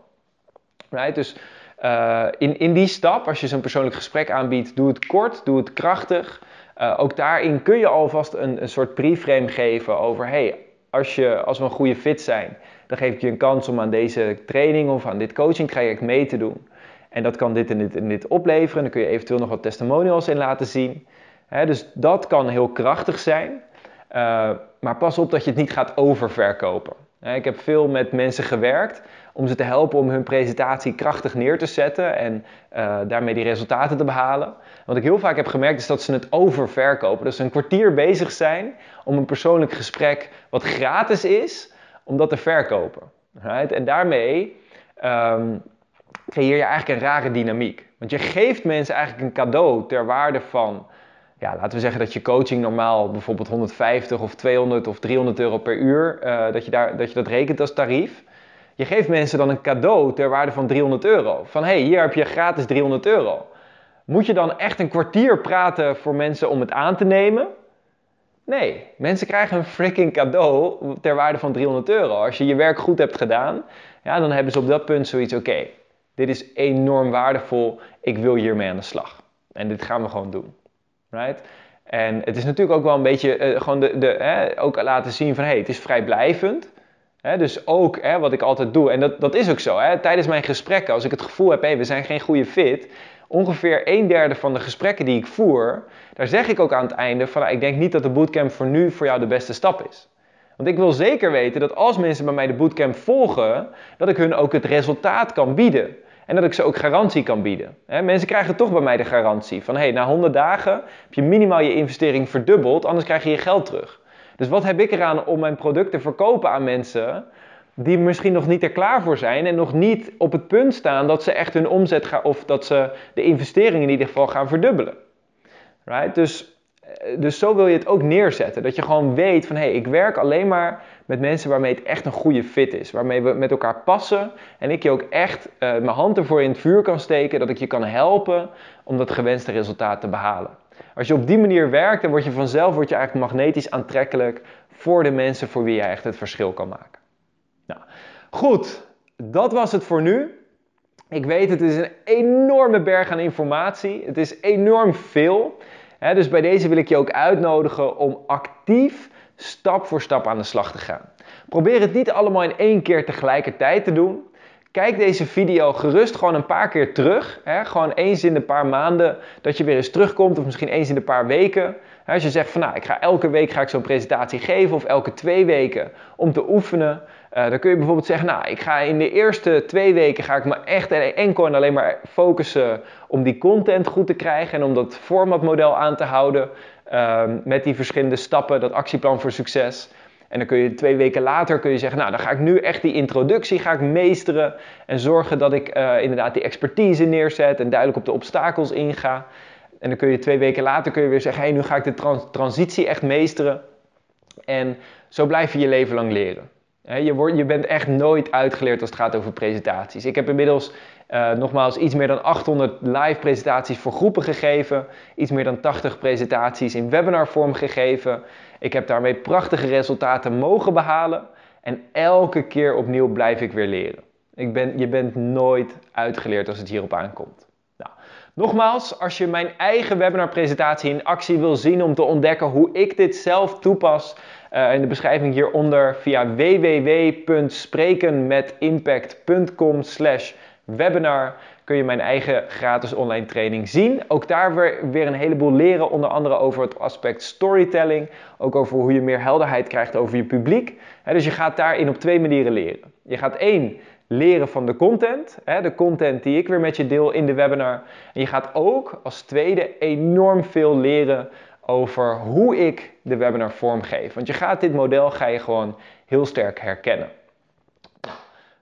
Right? Dus uh, in, in die stap, als je zo'n persoonlijk gesprek aanbiedt, doe het kort, doe het krachtig. Uh, ook daarin kun je alvast een, een soort preframe geven over, hey, als, als we een goede fit zijn, dan geef ik je een kans om aan deze training of aan dit coaching traject mee te doen. En dat kan dit en dit en dit opleveren. Dan kun je eventueel nog wat testimonials in laten zien. dus dat kan heel krachtig zijn. Uh, maar pas op dat je het niet gaat oververkopen. ik heb veel met mensen gewerkt om ze te helpen om hun presentatie krachtig neer te zetten en uh, daarmee die resultaten te behalen. Wat ik heel vaak heb gemerkt is dat ze het oververkopen. Dus een kwartier bezig zijn om een persoonlijk gesprek wat gratis is, om dat te verkopen. Right? En daarmee um, creëer je eigenlijk een rare dynamiek. Want je geeft mensen eigenlijk een cadeau ter waarde van, ja, laten we zeggen dat je coaching normaal bijvoorbeeld 150 of 200 of 300 euro per uur, uh, dat, je daar, dat je dat rekent als tarief. Je geeft mensen dan een cadeau ter waarde van 300 euro. Van hé, hey, hier heb je gratis 300 euro. Moet je dan echt een kwartier praten voor mensen om het aan te nemen? Nee, mensen krijgen een freaking cadeau ter waarde van 300 euro. Als je je werk goed hebt gedaan, ja, dan hebben ze op dat punt zoiets, oké, dit is enorm waardevol, ik wil hiermee aan de slag. En dit gaan we gewoon doen. Right? En het is natuurlijk ook wel een beetje uh, gewoon de, de, ook laten zien van hé, hey, het is vrijblijvend. Hè, dus ook hè, wat ik altijd doe, en dat, dat is ook zo. Hè, tijdens mijn gesprekken, als ik het gevoel heb, hé, we zijn geen goede fit. Ongeveer een derde van de gesprekken die ik voer, daar zeg ik ook aan het einde van ik denk niet dat de bootcamp voor nu voor jou de beste stap is. Want ik wil zeker weten dat als mensen bij mij de bootcamp volgen, dat ik hun ook het resultaat kan bieden. En dat ik ze ook garantie kan bieden. mensen krijgen toch bij mij de garantie van hey, na 100 dagen heb je minimaal je investering verdubbeld, anders krijg je je geld terug. Dus wat heb ik eraan om mijn product te verkopen aan mensen die misschien nog niet er klaar voor zijn en nog niet op het punt staan dat ze echt hun omzet gaan of dat ze de investering in ieder geval gaan verdubbelen. Right? Dus, dus zo wil je het ook neerzetten. Dat je gewoon weet van hé, hey, ik werk alleen maar met mensen waarmee het echt een goede fit is. Waarmee we met elkaar passen en ik je ook echt uh, mijn hand ervoor in het vuur kan steken. Dat ik je kan helpen om dat gewenste resultaat te behalen. Als je op die manier werkt, dan word je vanzelf word je eigenlijk magnetisch aantrekkelijk voor de mensen voor wie je echt het verschil kan maken. Nou, goed, dat was het voor nu. Ik weet, het is een enorme berg aan informatie. Het is enorm veel. Dus bij deze wil ik je ook uitnodigen om actief stap voor stap aan de slag te gaan. Probeer het niet allemaal in één keer tegelijkertijd te doen. Kijk deze video gerust gewoon een paar keer terug. Gewoon eens in de paar maanden dat je weer eens terugkomt of misschien eens in de paar weken. Als je zegt van nou, ik ga elke week ga ik zo'n presentatie geven of elke twee weken om te oefenen. Uh, dan kun je bijvoorbeeld zeggen, nou, ik ga in de eerste twee weken ga ik me echt enkel en alleen maar focussen om die content goed te krijgen en om dat formatmodel aan te houden uh, met die verschillende stappen, dat actieplan voor succes. En dan kun je twee weken later kun je zeggen, nou dan ga ik nu echt die introductie ga ik meesteren en zorgen dat ik uh, inderdaad die expertise neerzet en duidelijk op de obstakels inga. En dan kun je twee weken later kun je weer zeggen, nu ga ik de trans transitie echt meesteren. En zo blijf je je leven lang leren. Je, wordt, je bent echt nooit uitgeleerd als het gaat over presentaties. Ik heb inmiddels uh, nogmaals iets meer dan 800 live presentaties voor groepen gegeven. Iets meer dan 80 presentaties in webinarvorm gegeven. Ik heb daarmee prachtige resultaten mogen behalen. En elke keer opnieuw blijf ik weer leren. Ik ben, je bent nooit uitgeleerd als het hierop aankomt. Nogmaals, als je mijn eigen webinarpresentatie in actie wil zien om te ontdekken hoe ik dit zelf toepas, uh, in de beschrijving hieronder via www.sprekenmetimpact.com slash webinar kun je mijn eigen gratis online training zien. Ook daar weer, weer een heleboel leren, onder andere over het aspect storytelling. Ook over hoe je meer helderheid krijgt over je publiek. dus je gaat daarin op twee manieren leren. Je gaat één, leren van de content. de content die ik weer met je deel in de webinar. En je gaat ook als tweede enorm veel leren over hoe ik de webinar vormgeef. Want je gaat dit model ga je gewoon heel sterk herkennen.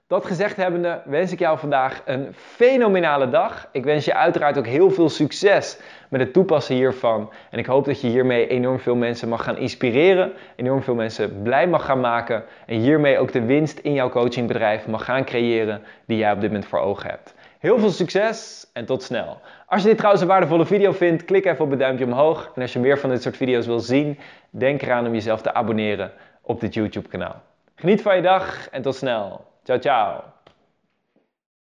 Dat gezegd hebbende wens ik jou vandaag een fenomenale dag. Ik wens je uiteraard ook heel veel succes met het toepassen hiervan. En ik hoop dat je hiermee enorm veel mensen mag gaan inspireren, enorm veel mensen blij mag gaan maken en hiermee ook de winst in jouw coachingbedrijf mag gaan creëren die jij op dit moment voor ogen hebt. Heel veel succes en tot snel. Als je dit trouwens een waardevolle video vindt, klik even op het duimpje omhoog. En als je meer van dit soort video's wil zien, denk eraan om jezelf te abonneren op dit YouTube kanaal. Geniet van je dag en tot snel. Tchau, tchau.